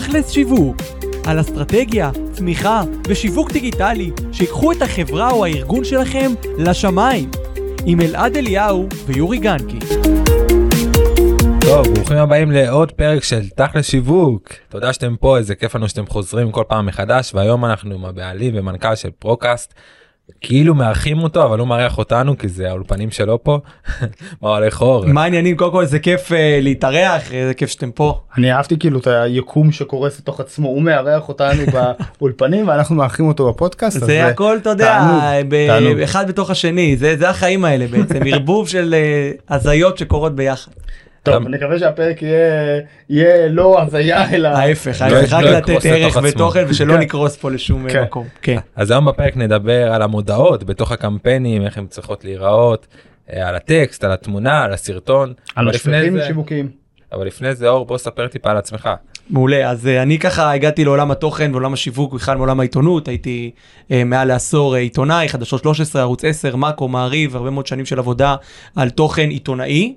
תכלס שיווק, על אסטרטגיה, צמיחה ושיווק דיגיטלי שיקחו את החברה או הארגון שלכם לשמיים. עם אלעד אליהו ויורי גנקי. טוב, ברוכים הבאים לעוד פרק של תכל'ס שיווק. תודה שאתם פה, איזה כיף לנו שאתם חוזרים כל פעם מחדש, והיום אנחנו עם הבעלים ומנכ"ל של פרוקאסט. כאילו מארחים אותו אבל הוא מארח אותנו כי זה האולפנים שלו פה. מה הולך אור? מה העניינים? קודם כל איזה כיף אה, להתארח, איזה כיף שאתם פה. אני אהבתי כאילו את היקום שקורס לתוך עצמו הוא מארח אותנו באולפנים ואנחנו מארחים אותו בפודקאסט. זה הכל אתה יודע, תענוג. אחד בתוך השני, זה זה החיים האלה בעצם, ערבוב של אה, הזיות שקורות ביחד. טוב, אני מקווה שהפרק יהיה לא הזיה אלא ההפך, לא- ההפך, רק לא לתת ערך. ותוכן ושלא כן. נקרוס פה לשום כן. מקום. כן. אז היום בפרק נדבר על המודעות בתוך הקמפיינים, איך הן צריכות להיראות, אה, על הטקסט, על התמונה, על הסרטון. על זה- שיווקיים. אבל לפני זה אור בוא ספר טיפה על עצמך. מעולה אז אה, אני ככה הגעתי לעולם התוכן ועולם השיווק בכלל מעולם העיתונות הייתי אה, מעל לעשור אה, עיתונאי חדשות 13 ערוץ 10 מאקו מעריב הרבה מאוד שנים של עבודה על תוכן עיתונאי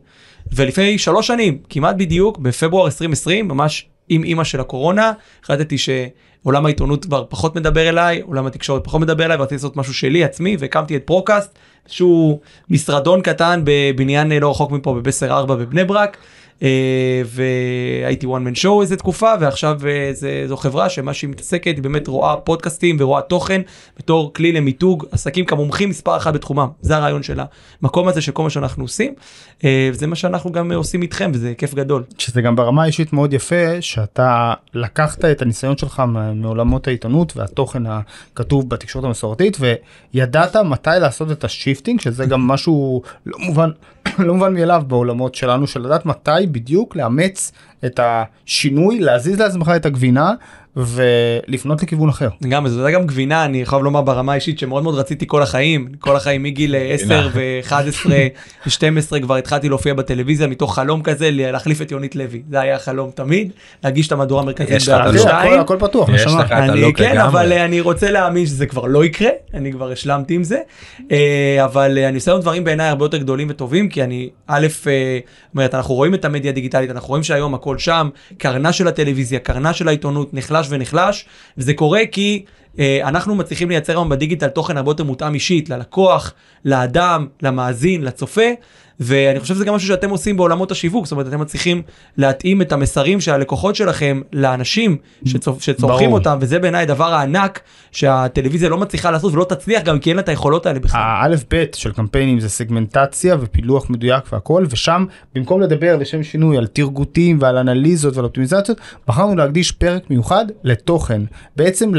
ולפני שלוש שנים כמעט בדיוק בפברואר 2020 ממש עם אימא של הקורונה החלטתי שעולם העיתונות כבר פחות מדבר אליי עולם התקשורת פחות מדבר אליי ורציתי לעשות משהו שלי עצמי והקמתי את פרוקאסט שהוא משרדון קטן בבניין אה, לא רחוק מפה בבסר 4 בבני ברק. אה, והייתי one man show איזה תקופה ועכשיו אה, זה, זו חברה שמה שהיא מתעסקת היא באמת רואה פודקאסטים ורואה תוכן בתור כלי למיתוג עסקים כמומחים מספר אחת בתחומם. זה הרעיון של המקום הזה של כל מה שאנחנו עושים אה, וזה מה שאנחנו גם עושים איתכם וזה כיף גדול. שזה גם ברמה האישית מאוד יפה שאתה לקחת את הניסיון שלך מעולמות העיתונות והתוכן הכתוב בתקשורת המסורתית וידעת מתי לעשות את ה shifting שזה גם משהו לא מובן לא מובן מאליו בעולמות שלנו של לדעת מתי בדיוק לאמץ את השינוי להזיז לעצמך את הגבינה ולפנות לכיוון אחר. גם זה גם גבינה אני חייב לומר ברמה האישית שמאוד מאוד רציתי כל החיים כל החיים מגיל אה, 10 ו-11 ו-12 כבר התחלתי להופיע בטלוויזיה מתוך חלום כזה להחליף את יונית לוי זה היה החלום תמיד להגיש את המהדורה המרכזית יש לך את בערוץ הלוק. אחי, שתיים. הכל, הכל פתוח יש נשמה. לך את אני הלוק כן. אבל אה, אני רוצה להאמין שזה כבר לא יקרה אני כבר השלמתי עם זה אה, אבל אה, אני עושה דברים בעיניי הרבה יותר גדולים וטובים כי אני א' אומרת אנחנו רואים את המדיה הדיגיטלית אנחנו רואים שהיום הכל שם קרנה של הטלוויזיה קרנה של העיתונות נחלש ונחלש וזה קורה כי. אה, אנחנו מצליחים לייצר היום בדיגיטל תוכן הרבה יותר מותאם אישית ללקוח, לאדם, למאזין, לצופה, ואני חושב שזה גם משהו שאתם עושים בעולמות השיווק, זאת אומרת אתם מצליחים להתאים את המסרים של הלקוחות שלכם לאנשים שצורכים ברור. אותם, וזה בעיניי הדבר הענק שהטלוויזיה לא מצליחה לעשות ולא תצליח גם כי אין לה את היכולות האלה בכלל. האלף בית של קמפיינים זה סגמנטציה ופילוח מדויק והכל ושם במקום לדבר לשם שינוי על תרגותים ועל אנליזות ועל אופטימיזציות בחרנו להקדיש פרק מיוחד לתוכן בעצם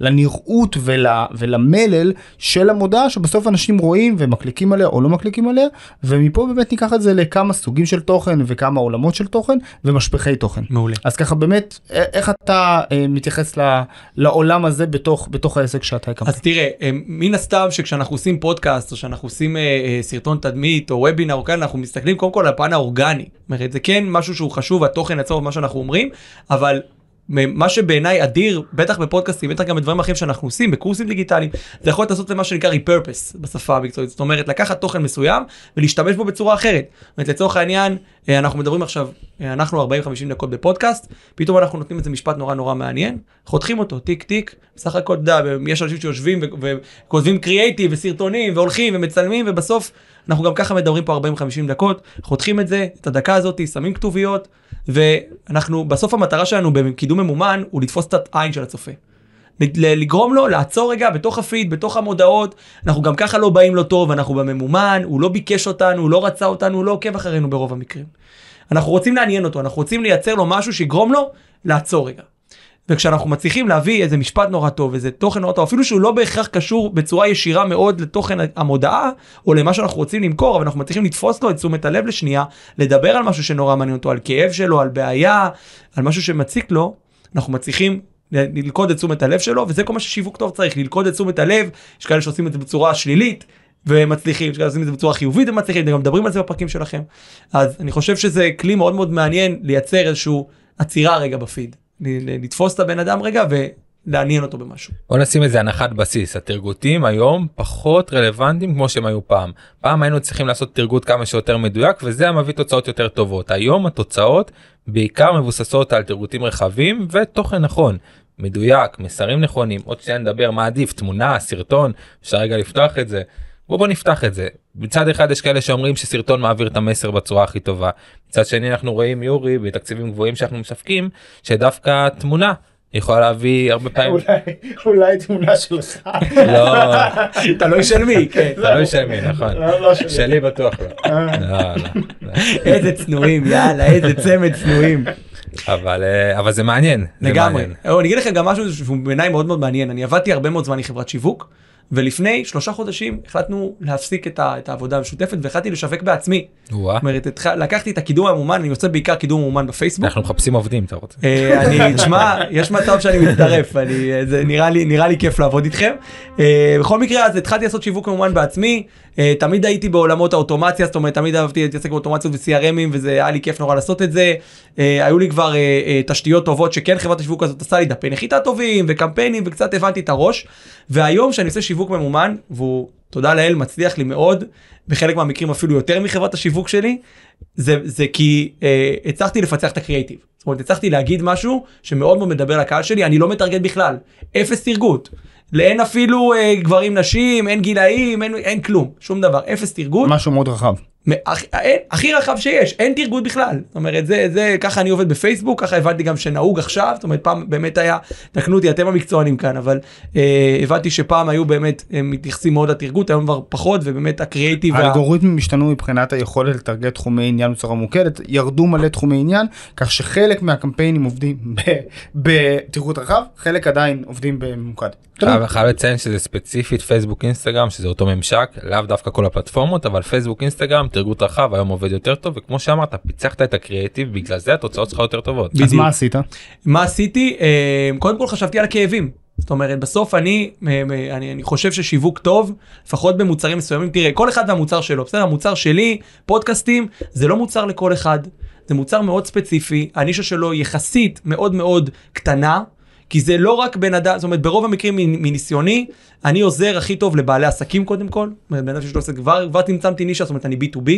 לנראות ול, ולמלל של המודעה שבסוף אנשים רואים ומקליקים עליה או לא מקליקים עליה ומפה באמת ניקח את זה לכמה סוגים של תוכן וכמה עולמות של תוכן ומשפחי תוכן. מעולה. אז ככה באמת איך אתה אה, מתייחס ל- לעולם הזה בתוך בתוך העסק שאתה הקמת. אז תראה, אה, מן הסתם שכשאנחנו עושים פודקאסט או שאנחנו עושים אה, אה, סרטון תדמית או וובינר או כאלה, אנחנו מסתכלים קודם כל על הפן האורגני. זאת אומרת, זה כן משהו שהוא חשוב, התוכן עצמו, מה שאנחנו אומרים, אבל מה שבעיניי אדיר, בטח בפודקאסטים, בטח גם בדברים אחרים שאנחנו עושים, בקורסים דיגיטליים, זה יכול לעשות למה שנקרא repurpose בשפה המקצועית. זאת אומרת, לקחת תוכן מסוים ולהשתמש בו בצורה אחרת. זאת אומרת, לצורך העניין, אנחנו מדברים עכשיו, אה, אנחנו 40-50 דקות בפודקאסט, פתאום אנחנו נותנים איזה משפט נורא נורא מעניין, חותכים אותו, טיק טיק, בסך הכל, אתה יודע, יש אנשים שיושבים וכותבים קריאייטיב וסרטונים והולכים ומצלמים, ובסוף אנחנו גם ככה מדברים פה 40-50 דקות, חותכים את זה, את הדקה הזאת, שמים כתוביות, ואנחנו, בסוף המטרה שלנו בקידום ממומן הוא לתפוס את העין של הצופה. לגרום לו לעצור רגע בתוך הפיד, בתוך המודעות, אנחנו גם ככה לא באים לו טוב, אנחנו בממומן, הוא לא ביקש אותנו, הוא לא רצה אותנו, הוא לא עוקב אחרינו ברוב המקרים. אנחנו רוצים לעניין אותו, אנחנו רוצים לייצר לו משהו שיגרום לו לעצור רגע. וכשאנחנו מצליחים להביא איזה משפט נורא טוב, איזה תוכן נורא טוב, אפילו שהוא לא בהכרח קשור בצורה ישירה מאוד לתוכן המודעה, או למה שאנחנו רוצים למכור, אבל אנחנו מצליחים לתפוס לו את תשומת הלב לשנייה, לדבר על משהו שנורא מעניין אותו, על כאב שלו, על בעיה, על משהו שמציק לו, אנחנו מצליחים ללכוד את תשומת הלב שלו, וזה כל מה ששיווק טוב צריך, ללכוד את תשומת הלב, יש כאלה שעושים את זה בצורה שלילית. ומצליחים, יש כאלה שעושים את זה בצורה חיובית ומצליחים, וגם מדברים על זה בפרקים שלכם. אז אני חושב שזה כלי מאוד מאוד מעניין לייצר איזשהו עצירה רגע בפיד. לתפוס את הבן אדם רגע לעניין אותו במשהו. בוא נשים איזה הנחת בסיס התרגותים היום פחות רלוונטיים כמו שהם היו פעם פעם היינו צריכים לעשות תרגות כמה שיותר מדויק וזה היה מביא תוצאות יותר טובות היום התוצאות בעיקר מבוססות על תרגותים רחבים ותוכן נכון מדויק מסרים נכונים עוד שניה נדבר מה עדיף תמונה סרטון אפשר רגע לפתוח את זה בוא בוא נפתח את זה מצד אחד יש כאלה שאומרים שסרטון מעביר את המסר בצורה הכי טובה מצד שני אנחנו רואים יורי בתקציבים גבוהים שאנחנו משווקים שדווקא תמונה יכולה להביא הרבה פעמים אולי אולי תמונה שלך. לא תלוי של מי, כן. תלוי של מי נכון לא, לא שלי. בטוח לא. אה. לא. איזה צנועים, יאללה, איזה צמד צנועים. אבל אה, אבל זה מעניין לגמרי. או, אני אגיד לכם גם משהו שהוא בעיניי מאוד מאוד מעניין. אני עבדתי הרבה מאוד זמן עם חברת שיווק, ולפני שלושה חודשים החלטנו להפסיק את ה- את העבודה המשותפת והחלטתי לשווק בעצמי. זאת אומרת, התח- לקחתי את הקידום הממומן, אני עושה בעיקר קידום ממומן בפייסבוק. אנחנו מחפשים עובדים אתה רוצה. אה, אני, תשמע, יש מצב שאני מצטרף, אני, אה, זה נראה לי, נראה לי כיף לעבוד איתכם. אה, בכל מקרה, אז התחלתי לעשות שיווק ממומן בעצמי, אה, תמיד הייתי בעולמות האוטומציה, זאת אומרת, תמיד אהבתי להתעסק באוטומציות ו-CRMים, וזה היה לי כיף נורא לעשות את זה. אה, היו לי כבר אה, אה, תשתיות טובות שכן חברת השיווק הזאת עשה לי דפי נחיתה טובים וקמפיינים וקצת הבנתי את הראש. והיום שאני עושה שיווק ממומן, והוא, תודה לאל, מצליח לי מאוד, בחלק מהמקרים אפילו יותר מחברת השיווק שלי, זה, זה כי אה, הצלחתי לפצח את הקריאיטיב. זאת אומרת, הצלחתי להגיד משהו שמאוד מאוד מדבר לקהל שלי, אני לא מטרגט בכלל, אפס תרגות. אין אפילו אה, גברים נשים, אין גילאים, אין, אין כלום, שום דבר, אפס תרגות. משהו מאוד רחב. הכי- רחב שיש, אין תרגות בכלל. זאת אומרת, זה, זה, ככה אני עובד בפייסבוק, ככה הבנתי גם שנהוג עכשיו, זאת אומרת, פעם באמת היה, תקנו אותי, אתם המקצוענים כאן, אבל אה, הבנתי שפעם היו באמת, הם מתייחסים מאוד לתרגות, היום כבר פחות, ובאמת הקריאיטיב, וה- האלגוריתמים השתנו מבחינת היכולת לטרגט תחומי עניין בצורה ממוקדת, ירדו מלא תחומי עניין, כך שחלק מהקמפיינים עובדים ב- בתרגות רחב, חלק עדיין עובדים בממוקד. חייב לציין שזה ספציפית פייסבוק אינסטגרם שזה אותו ממשק לאו דווקא כל הפלטפורמות אבל פייסבוק אינסטגרם תרגות רחב היום עובד יותר טוב וכמו שאמרת פיצחת את הקריאיטיב בגלל זה התוצאות שלך יותר טובות. אז. מה עשית? מה עשיתי? אה, קודם כל חשבתי על הכאבים. זאת אומרת, בסוף אני, אה, אה, אני, אני חושב ששיווק טוב, לפחות במוצרים מסוימים, תראה, כל אחד והמוצר שלו, בסדר? המוצר שלי, פודקאסטים, זה לא מוצר לכל אחד, זה מוצר מאוד ספציפי, הנישה שלו יחסית מאוד מאוד קטנה, כי זה לא רק בן אדם, זאת אומרת, ברוב המקרים מניסיוני, אני עוזר הכי טוב לבעלי עסקים קודם כל, בן אדם שיש לו עסק, כבר, כבר צמצמתי נישה, זאת אומרת, אני B2B.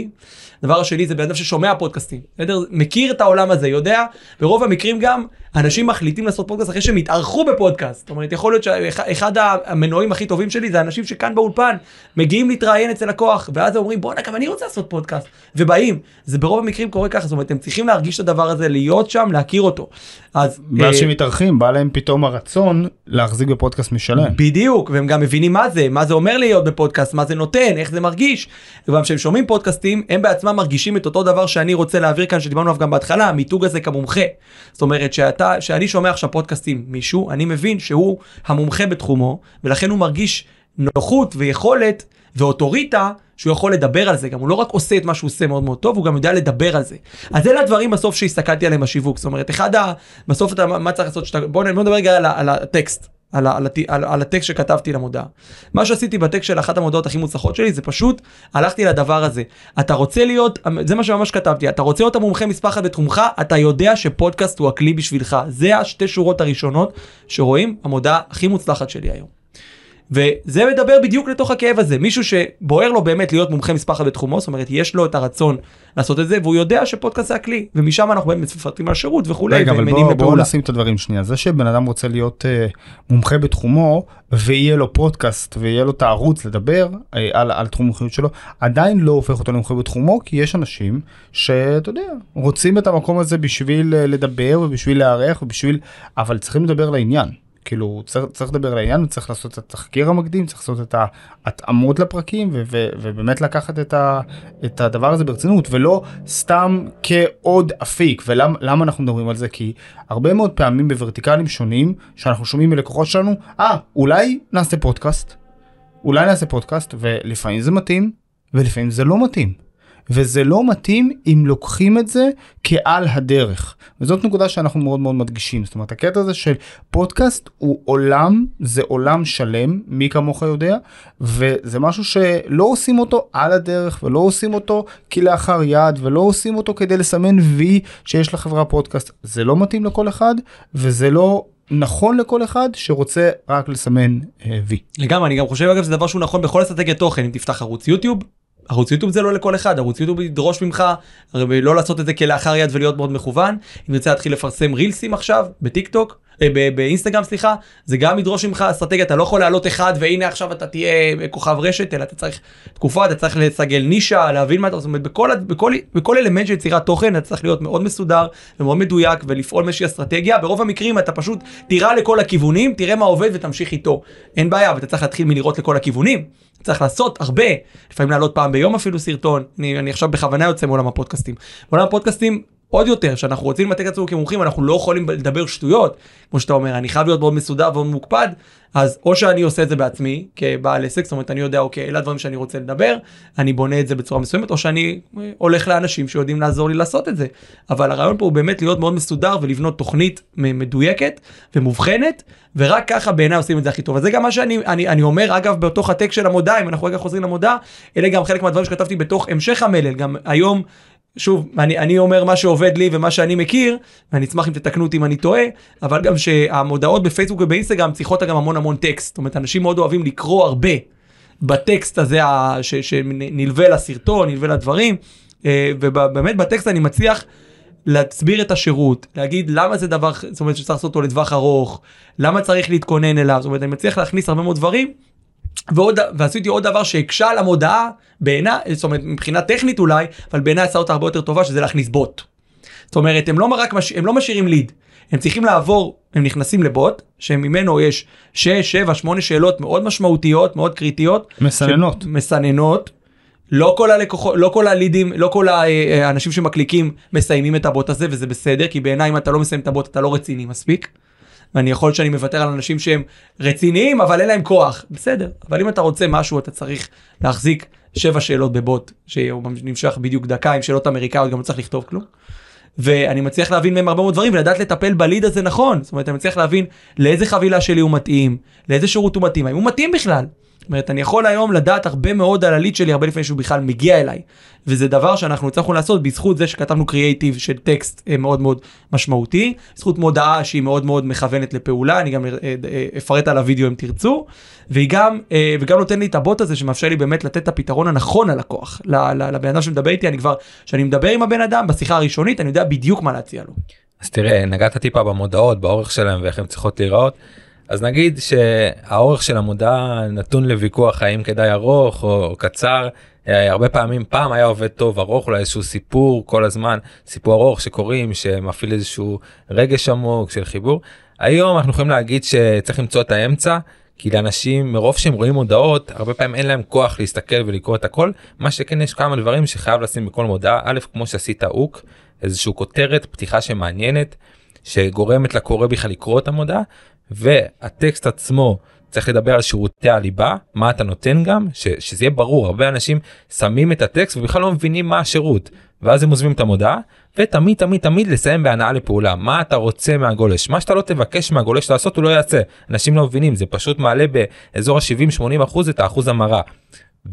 הדבר השני זה בן אדם ששומע פודקאסטים, בסדר? מכיר את העולם הזה, יודע, ברוב המקרים גם, אנשים מחליטים לעשות פודקאסט אחרי שהם התארחו בפודקאסט. זאת אומרת, יכול להיות שאחד המנועים הכי טובים שלי זה אנשים שכאן באולפן, מגיעים להתראיין אצל לקוח, ואז אומרים, בואנה, גם אני רוצה לעשות פודקאסט, ובאים. זה ברוב המקרים קורה ככה, זאת אומרת, הם צריכים להרגיש את הדבר הזה, להיות שם, להכיר אותו. אז... ואז אה, שהם מתארחים, בא להם פתאום הרצון להחזיק בפודקאסט משלם. בדיוק, והם גם מבינים מה זה, מה זה אומר להיות בפודקאסט, מה זה נותן, איך זה מרגיש. וגם כשהם שומעים פודקאסטים, הם בעצמם מרגישים את אותו דבר שאני רוצה להעביר כאן, שדיברנו עליו גם בהתחלה, המיתוג הזה כמומחה. זאת אומרת, שאתה, שאני שומע עכשיו פודקאסטים מישהו, אני מבין שהוא המומחה בתחומו, ולכן הוא מרגיש נוחות ויכולת ואוטוריטה שהוא יכול לדבר על זה, גם הוא לא רק עושה את מה שהוא עושה מאוד מאוד טוב, הוא גם יודע לדבר על זה. אז אלה הדברים בסוף שהסתכלתי עליהם בשיווק, זאת אומרת, אחד ה... בסוף אתה, מה צריך לעשות, שאתה... בוא נדבר רגע על, על הטקסט. על, על, על, על הטקסט שכתבתי למודעה. מה שעשיתי בטקסט של אחת המודעות הכי מוצלחות שלי זה פשוט הלכתי לדבר הזה. אתה רוצה להיות, זה מה שממש כתבתי, אתה רוצה להיות המומחה מספר אחת בתחומך, אתה יודע שפודקאסט הוא הכלי בשבילך. זה השתי שורות הראשונות שרואים המודעה הכי מוצלחת שלי היום. וזה מדבר בדיוק לתוך הכאב הזה, מישהו שבוער לו באמת להיות מומחה מספר אחת בתחומו, זאת אומרת יש לו את הרצון לעשות את זה והוא יודע שפודקאסט זה הכלי ומשם אנחנו באמת מפרטים על שירות וכולי רגע, אבל בואו בוא. נשים את הדברים שנייה. זה שבן אדם רוצה להיות uh, מומחה בתחומו ויהיה לו פודקאסט ויהיה לו את הערוץ לדבר uh, על, על תחום המומחיות שלו, עדיין לא הופך אותו למומחה בתחומו, כי יש אנשים שאתה יודע, רוצים את המקום הזה בשביל uh, לדבר ובשביל לארח ובשביל, אבל צריכים לדבר לעניין. כאילו צריך, צריך לדבר לעניין וצריך לעשות את התחקיר המקדים צריך לעשות את ההתאמות לפרקים ו- ו- ובאמת לקחת את, ה- את הדבר הזה ברצינות ולא סתם כעוד אפיק. ולמה למה אנחנו מדברים על זה? כי הרבה מאוד פעמים בוורטיקלים שונים שאנחנו שומעים מלקוחות שלנו אה אולי נעשה פודקאסט. אולי נעשה פודקאסט ולפעמים זה מתאים ולפעמים זה לא מתאים. וזה לא מתאים אם לוקחים את זה כעל הדרך. וזאת נקודה שאנחנו מאוד מאוד מדגישים. זאת אומרת הקטע הזה של פודקאסט הוא עולם זה עולם שלם מי כמוך יודע וזה משהו שלא עושים אותו על הדרך ולא עושים אותו כלאחר יד ולא עושים אותו כדי לסמן וי שיש לחברה פודקאסט. זה לא מתאים לכל אחד וזה לא נכון לכל אחד שרוצה רק לסמן אה, וי. לגמרי, אני גם חושב אגב שזה דבר שהוא נכון בכל אסטרטגיית תוכן, אם תפתח ערוץ יוטיוב, ערוץ יוטיוב זה לא לכל אחד, ערוץ יוטיוב ידרוש ממך הרי לא לעשות את זה כלאחר יד ולהיות מאוד מכוון, אם תרצה להתחיל לפרסם רילסים עכשיו בטיק טוק, אה, באינסטגרם סליחה, זה גם ידרוש ממך אסטרטגיה, אתה לא יכול לעלות אחד והנה עכשיו אתה תהיה כוכב רשת, אלא אתה צריך תקופה, אתה צריך לסגל נישה, להבין מה אתה זאת אומרת, בכל, בכל, בכל אלמנט של יצירת תוכן אתה צריך להיות מאוד מסודר ומאוד מדויק ולפעול מאיזושהי אסטרטגיה, ברוב המקרים אתה פשוט תירה לכל הכיוונים, תראה מה עובד ותמשיך איתו, אין בעיה, אבל אתה צריך להתחיל מלראות לכל הכיוונים. צריך לעשות הרבה, לפעמים לעלות פעם ביום אפילו סרטון, אני, אני עכשיו בכוונה יוצא מעולם הפודקאסטים. בעולם הפודקאסטים עוד יותר, שאנחנו רוצים למתק את עצמנו כמומחים, אנחנו לא יכולים לדבר שטויות, כמו שאתה אומר, אני חייב להיות מאוד מסודר ומאוד מוקפד, אז או שאני עושה את זה בעצמי, כבעל עסק, זאת אומרת, אני יודע, אוקיי, אלה הדברים שאני רוצה לדבר, אני בונה את זה בצורה מסוימת, או שאני אה, הולך לאנשים שיודעים לעזור לי לעשות את זה. אבל הרעיון פה הוא באמת להיות מאוד מסודר ולבנות תוכנית מדויקת ומובחנת, ורק ככה בעיניי עושים את זה הכי טוב. אז זה גם מה שאני אני, אני אומר, אגב, בתוך הטקסט של המודעה, אם אנחנו רגע חוזרים למודעה, אלה גם חלק מהדברים שכתבתי בתוך המשך המלל, גם היום. שוב, אני, אני אומר מה שעובד לי ומה שאני מכיר, ואני אשמח אם תתקנו אותי אם אני טועה, אבל גם שהמודעות בפייסבוק ובאינסטגרם צריכות גם המון המון טקסט. זאת אומרת, אנשים מאוד אוהבים לקרוא הרבה בטקסט הזה ש- שנלווה לסרטון, נלווה לדברים, אה, ובאמת בטקסט אני מצליח להסביר את השירות, להגיד למה זה דבר, זאת אומרת שצריך לעשות אותו לטווח ארוך, למה צריך להתכונן אליו, זאת אומרת אני מצליח להכניס הרבה מאוד דברים. ועוד, ועשיתי עוד דבר שהקשה על המודעה בעיניי, זאת אומרת מבחינה טכנית אולי, אבל בעיניי עשה אותה הרבה יותר טובה שזה להכניס בוט. זאת אומרת הם לא רק, מש... הם לא משאירים ליד, הם צריכים לעבור, הם נכנסים לבוט, שממנו יש 6, 7, 8 שאלות מאוד משמעותיות, מאוד קריטיות. מסננות. ש... מסננות. לא כל הלקוחות, לא כל הלידים, לא כל אה, האנשים שמקליקים מסיימים את הבוט הזה וזה בסדר, כי בעיניי אם אתה לא מסיים את הבוט אתה לא רציני מספיק. ואני יכול שאני מוותר על אנשים שהם רציניים אבל אין להם כוח, בסדר. אבל אם אתה רוצה משהו אתה צריך להחזיק שבע שאלות בבוט, שנמשך בדיוק דקה עם שאלות אמריקאיות, גם לא צריך לכתוב כלום. ואני מצליח להבין מהם הרבה מאוד דברים ולדעת לטפל בליד הזה נכון. זאת אומרת, אני מצליח להבין לאיזה חבילה שלי הוא מתאים, לאיזה שירות הוא מתאים, האם הוא מתאים בכלל. זאת אומרת, אני יכול היום לדעת הרבה מאוד על הליד שלי הרבה לפני שהוא בכלל מגיע אליי. וזה דבר שאנחנו הצלחנו לעשות בזכות זה שכתבנו קריאייטיב של טקסט אה, מאוד מאוד משמעותי, זכות מודעה שהיא מאוד מאוד מכוונת לפעולה, אני גם אה, אה, אפרט על הוידאו אם תרצו, והיא גם, וגם נותן לי את הבוט הזה שמאפשר לי באמת לתת את הפתרון הנכון ללקוח, לבן אדם שמדבר איתי, אני כבר, כשאני מדבר עם הבן אדם בשיחה הראשונית, אני יודע בדיוק מה להציע לו. אז תראה נגעת טיפה במודעות באורך שלהם ואיך הן צריכות להיראות. אז נגיד שהאורך של המודעה נתון לוויכוח האם כדאי ארוך או קצר. אה, הרבה פעמים פעם היה עובד טוב ארוך אולי איזשהו סיפור כל הזמן סיפור ארוך שקוראים שמפעיל איזשהו רגש עמוק של חיבור. היום אנחנו יכולים להגיד שצריך למצוא את האמצע כי לאנשים מרוב שהם רואים הודעות הרבה פעמים אין להם כוח להסתכל ולקרוא את הכל מה שכן יש כמה דברים שחייב לשים בכל מודעה א' כמו שעשית הוק איזשהו כותרת פתיחה שמעניינת שגורמת לקורא בכלל לקרוא את המודעה והטקסט עצמו צריך לדבר על שירותי הליבה מה אתה נותן גם ש, שזה יהיה ברור הרבה אנשים שמים את הטקסט ובכלל לא מבינים מה השירות ואז הם עוזבים את המודעה ותמיד תמיד תמיד לסיים בהנאה לפעולה. מה אתה רוצה מהגולש? מה שאתה לא תבקש מהגולש לעשות הוא לא יעשה. אנשים לא מבינים זה פשוט מעלה באזור ה-70-80 אחוז את האחוז המרה.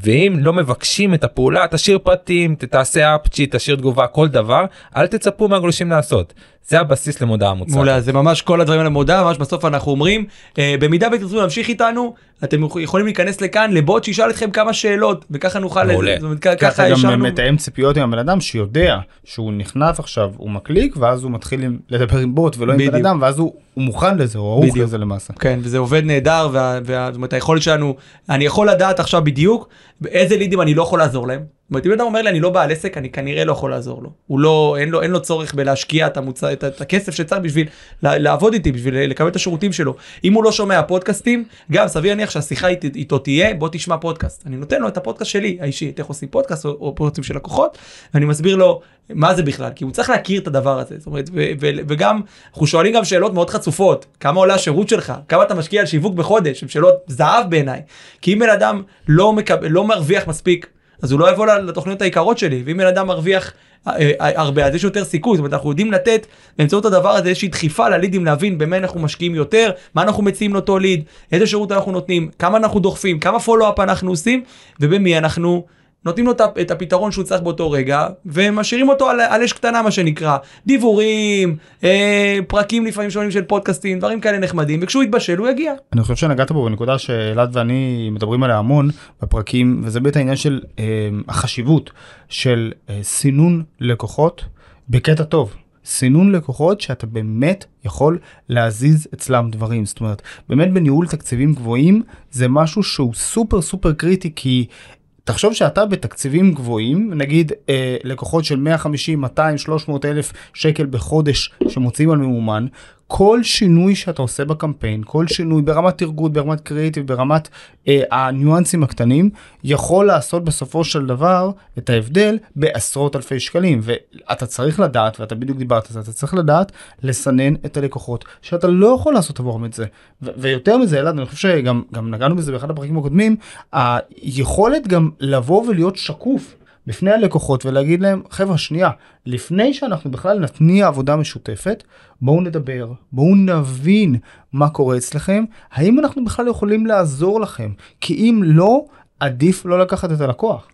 ואם לא מבקשים את הפעולה תשאיר פרטים תעשה אפצ'י תשאיר תגובה כל דבר אל תצפו מהגולשים לעשות זה הבסיס למודעה מוצעת. מעולה, זה ממש כל הדברים על המודעה, ממש בסוף אנחנו אומרים, אה, במידה ותרצו להמשיך איתנו, אתם יכולים להיכנס לכאן לבוט שישאל אתכם כמה שאלות, וככה נוכל, מעולה. זאת אומרת, ככה ככה גם מתאם ציפיות עם הבן אדם שיודע שהוא נכנס עכשיו הוא מקליק ואז הוא מתחיל עם- לדבר עם בוט ולא עם בן בדיוק. אדם ואז הוא הוא מוכן לזה הוא ערוך בדיוק. לזה למעשה. כן, וזה עובד נהדר, וה- וה- זאת אומרת, היכולת שלנו, אני יכול לדעת עכשיו בדיוק באיזה לידים אני לא יכול לעזור להם. אומרת, אם אדם אומר לי אני לא בעל עסק, אני כנראה לא יכול לעזור לו. הוא לא, אין לו, אין לו צורך בלהשקיע את, המוצא, את, את הכסף שצריך בשביל לעבוד איתי, בשביל לקבל את השירותים שלו. אם הוא לא שומע פודקאסטים, גם סביר להניח שהשיחה אית- איתו תהיה, בוא תשמע פודקאסט. אני נותן לו את הפודקאסט שלי, האישי, את איך עושים פודקאסט או, או פודקאסטים של לקוחות, ואני מסביר לו מה זה בכלל, כי הוא צריך להכיר את הדבר הזה. זאת אומרת, ו- ו- וגם, אנחנו שואלים גם שאלות מאוד חצופות, כמה עולה השירות שלך, כמה אתה משקיע על שיווק בחודש, הן שאלות זהב בעיניי. כי אם בן אדם לא, מקב... לא מרוויח מספיק, אז הוא לא יבוא לתוכניות היקרות שלי, ואם בן אדם מרוויח אה, אה, הרבה, אז יש יותר סיכוי, זאת אומרת, אנחנו יודעים לתת באמצעות הדבר הזה איזושהי דחיפה ללידים להבין במה אנחנו משקיעים יותר, מה אנחנו מציעים לאותו ליד, איזה שירות אנחנו נותנים, כמה אנחנו דוחפים, כמה פולו-אפ אנחנו עושים, ובמי אנחנו נותנים לו את הפתרון שהוא צריך באותו רגע, ומשאירים אותו על, על אש קטנה מה שנקרא, דיבורים, אה, פרקים לפעמים שונים של פודקאסטים, דברים כאלה נחמדים, וכשהוא יתבשל הוא יגיע. אני חושב שנגעת בו בנקודה שאלעד ואני מדברים עליה המון בפרקים וזה באמת העניין של אה, החשיבות של אה, סינון לקוחות בקטע טוב. סינון לקוחות שאתה באמת יכול להזיז אצלם דברים זאת אומרת באמת בניהול תקציבים גבוהים זה משהו שהוא סופר סופר קריטי כי תחשוב שאתה בתקציבים גבוהים נגיד אה, לקוחות של 150 200 300 אלף שקל בחודש שמוציאים על ממומן כל שינוי שאתה עושה בקמפיין כל שינוי ברמת ארגון ברמת קריאיטיב ברמת אה, הניואנסים הקטנים יכול לעשות בסופו של דבר את ההבדל בעשרות אלפי שקלים ואתה צריך לדעת ואתה בדיוק דיברת על זה אתה צריך לדעת לסנן את הלקוחות שאתה לא יכול לעשות עבורם את זה ויותר מזה אלעד אני חושב שגם גם נגענו בזה באחד הפרקים הקודמים היכולת גם לבוא ולהיות שקוף. בפני הלקוחות ולהגיד להם חבר'ה שנייה לפני שאנחנו בכלל נתניע עבודה משותפת בואו נדבר בואו נבין מה קורה אצלכם האם אנחנו בכלל יכולים לעזור לכם כי אם לא עדיף לא לקחת את הלקוח.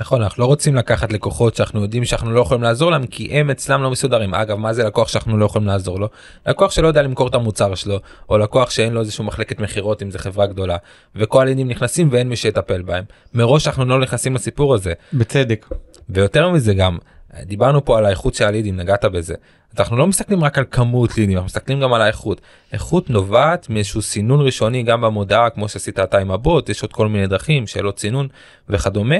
נכון אנחנו לא רוצים לקחת לקוחות שאנחנו יודעים שאנחנו לא יכולים לעזור להם כי הם אצלם לא מסודרים. אגב מה זה לקוח שאנחנו לא יכולים לעזור לו? לקוח שלא יודע למכור את המוצר שלו או לקוח שאין לו איזשהו מחלקת מכירות אם זה חברה גדולה. וכל העניינים נכנסים ואין מי שיטפל בהם. מראש אנחנו לא נכנסים לסיפור הזה. בצדק. ויותר מזה גם דיברנו פה על האיכות של הלידים נגעת בזה. אנחנו לא מסתכלים רק על כמות לידים אנחנו מסתכלים גם על האיכות. איכות נובעת מאיזשהו סינון ראשוני גם במודעה כמו שעשית אתה עם הבוט יש עוד כל מיני דרכים שאלות סינון וכדומה.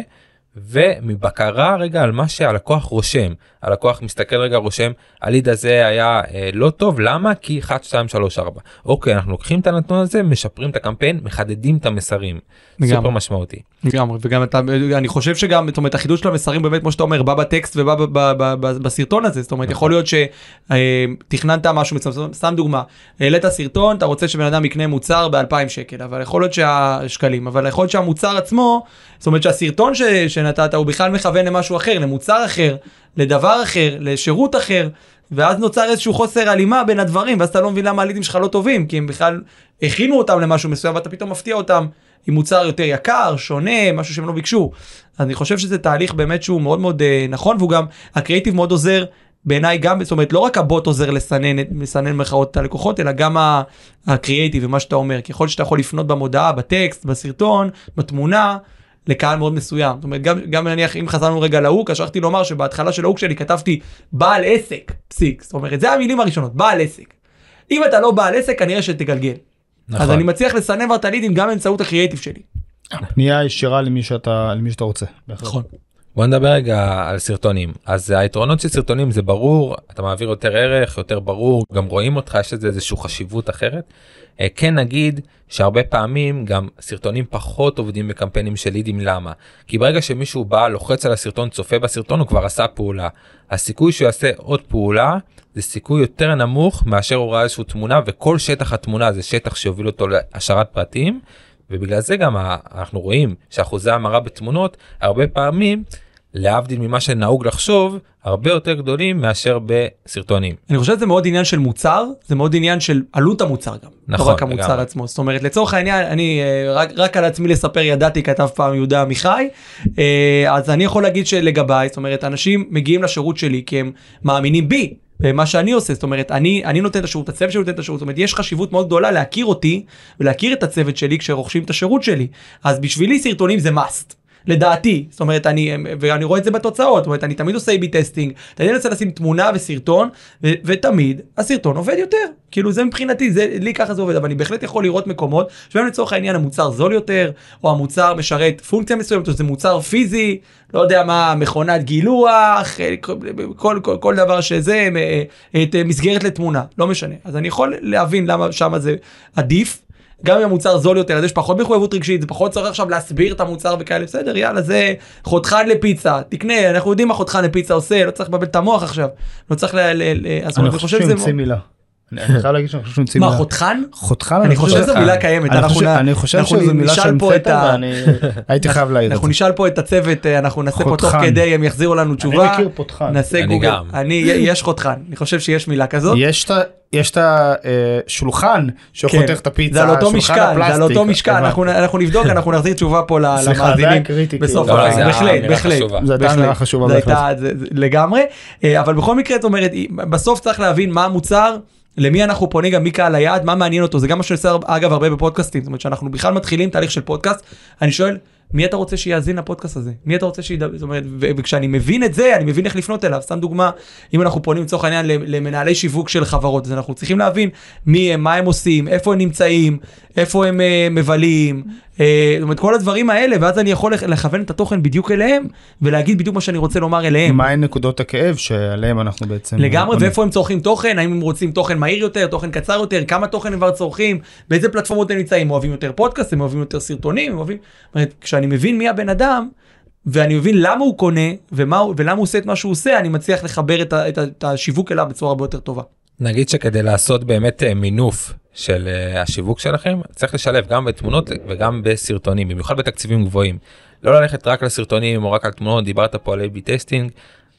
ומבקרה רגע על מה שהלקוח רושם הלקוח מסתכל רגע רושם הליד הזה היה אה, לא טוב למה? כי 1 2 3 4 אוקיי אנחנו לוקחים את הנתון הזה משפרים את הקמפיין מחדדים את המסרים. לגמרי. סופר משמעותי. לגמרי וגם אתה אני חושב שגם זאת אומרת החידוש של המסרים באמת כמו שאתה אומר בא בטקסט ובא ב- ב- ב- ב- בסרטון הזה. זאת אומרת יכול להיות שתכננת משהו מסוים סתם דוגמה. העלית סרטון אתה רוצה שבן אדם יקנה מוצר ב-2000 שקל אבל יכול להיות שהשקלים אבל יכול להיות שהמוצר עצמו זאת אומרת שהסרטון ש- שנתת הוא בכלל מכוון למשהו אחר למוצר אחר לדבר אחר לשירות אחר. ואז נוצר איזשהו חוסר הלימה בין הדברים ואז אתה לא מבין למה הלידים שלך לא טובים כי הם בכלל הכינו אותם למשהו מסוים ואתה פתאום מפתיע אותם עם מוצר יותר יקר, שונה, משהו שהם לא ביקשו. אז אני חושב שזה תהליך באמת שהוא מאוד מאוד אה, נכון, והוא גם, הקריאיטיב מאוד עוזר בעיניי גם, זאת אומרת, לא רק הבוט עוזר לסנן, לסנן במרכאות את הלקוחות, אלא גם ה- הקריאיטיב ומה שאתה אומר. ככל שאתה יכול לפנות במודעה, בטקסט, בסרטון, בתמונה, לקהל מאוד מסוים. זאת אומרת, גם, גם נניח, אם חזרנו רגע להוק, אז שכחתי לומר שבהתחלה של ההוק שלי כתבתי בעל עסק, פסיק. זאת אומרת, זה המילים הראשונות, בעל עסק. אם אתה לא בעל עסק, כנראה שתגלגל. נכון. אז אני מצליח לסנן כבר את הלידים גם באמצעות הקריאיטיב שלי. פנייה ישירה למי שאתה למי שאתה רוצה. נכון. בוא נדבר רגע על סרטונים. אז היתרונות של סרטונים זה ברור אתה מעביר יותר ערך יותר ברור גם רואים אותך יש לזה איזושהי חשיבות אחרת. אה, כן נגיד שהרבה פעמים גם סרטונים פחות עובדים בקמפיינים של לידים למה? כי ברגע שמישהו בא לוחץ על הסרטון צופה בסרטון הוא כבר עשה פעולה. הסיכוי שהוא יעשה עוד פעולה זה סיכוי יותר נמוך מאשר הוא ראה איזושהי תמונה וכל שטח התמונה זה שטח שיוביל אותו להשארת פרטים. ובגלל זה גם אנחנו רואים שאחוזי המרה בתמונות הרבה פעמים להבדיל ממה שנהוג לחשוב הרבה יותר גדולים מאשר בסרטונים. אני חושב שזה מאוד עניין של מוצר, זה מאוד עניין של עלות המוצר גם. נכון, לא רק המוצר לגמרי. עצמו. זאת אומרת, לצורך העניין, אני אה, רק, רק על עצמי לספר ידעתי, כתב פעם יהודה עמיחי, אה, אז אני יכול להגיד שלגביי, זאת אומרת, אנשים מגיעים לשירות שלי כי הם מאמינים בי. במה שאני עושה, זאת אומרת, אני, אני נותן את השירות, הצוות שלי נותן את השירות, זאת אומרת, יש חשיבות מאוד גדולה להכיר אותי ולהכיר את הצוות שלי כשרוכשים את השירות שלי. אז בשבילי סרטונים זה must. לדעתי, זאת אומרת, אני, ואני רואה את זה בתוצאות, זאת אומרת, אני תמיד עושה A-B testing, תמיד מנסה לשים תמונה וסרטון, ו- ותמיד הסרטון עובד יותר. כאילו זה מבחינתי, זה, לי ככה זה עובד, אבל אני בהחלט יכול לראות מקומות, שבהם לצורך העניין המוצר זול יותר, או המוצר משרת פונקציה מסוימת, או זה מוצר פיזי, לא יודע מה, מכונת גילוח, אה, כל, כל, כל, כל דבר שזה, אה, את אה, מסגרת לתמונה, לא משנה. אז אני יכול להבין למה שם זה עדיף. גם אם המוצר זול יותר אז יש פחות מחויבות רגשית זה פחות צריך עכשיו להסביר את המוצר וכאלה. בסדר יאללה זה חותכן לפיצה. תקנה אנחנו יודעים מה חותכן לפיצה עושה לא צריך לבלבל את המוח עכשיו. לא צריך ל... ל, ל אז אני חושב שזה שימצא מילה. אני אני חייב להגיד שאני חושב שנמצאים... מה חותכן? חותכן? אני חושב שזו. מילה קיימת. אני אנחנו חושב- אני אנחנו שזו מילה נשאל של פה את פטה ה- ואני הייתי חייב להעיר את אנחנו זה. נשאל פה את הצוות, אה, אנחנו נעשה פה תוך. כדי, הם יחזירו לנו תשובה. מכיר פותחן. נעשה אני גוגל. גם. אני, יש חותכן. אני חושב שיש מילה כזאת. יש את ה- יש את השולחן כן. שחותך את הפיצה, זה על אותו משקל, זה על. אותו משקל. אנחנו אנחנו נבדוק, אנחנו נחזיר תשובה פה למאזינים בסוף כאילו. לא, הפרק. זה בהחלט, בהחלט. זו הייתה. אמירה חשובה לגמרי, אה, אבל בכל מקרה, זאת אומרת, בסוף צריך להבין מה המוצר. למי אנחנו פונים גם מי קהל היעד מה מעניין אותו זה גם מה שאני עושה אגב הרבה בפודקאסטים. זאת אומרת שאנחנו בכלל מתחילים תהליך של פודקאסט אני שואל מי אתה רוצה שיאזין לפודקאסט הזה? מי אתה רוצה שידבר? זאת אומרת וכשאני מבין את זה אני מבין איך לפנות אליו. סתם דוגמה אם אנחנו פונים לצורך העניין למנהלי שיווק של חברות אז אנחנו צריכים להבין מי הם מה הם עושים איפה הם נמצאים איפה הם אה, מבלים זאת אומרת כל הדברים האלה ואז אני יכול לכ- לכוון את התוכן בדיוק אליהם ולהגיד בדיוק מה שאני רוצה לומר אליהם. מהן נקודות הכאב שעליהם אנחנו בעצם... לגמרי. ואיפה הם צורכים תוכן, האם הם רוצים תוכן מהיר יותר, תוכן קצר יותר, כמה תוכן הם כבר צורכים, באיזה פלטפורמות הם נמצאים, אוהבים יותר פודקאסט, הם אוהבים יותר סרטונים, הם אוהבים... זאת אומרת, כשאני מבין מי הבן אדם, ואני מבין למה הוא קונה, ומה, ולמה הוא עושה את מה שהוא עושה, אני מצליח לחבר את, ה, את, ה, את השיווק אליו בצורה הרבה יותר טובה. נגיד שכדי לעשות באמת אה, מינוף של אה, השיווק שלכם צריך לשלב גם בתמונות וגם בסרטונים במיוחד בתקציבים גבוהים. לא ללכת רק לסרטונים או רק על תמונות דיברת פה על A-B testing.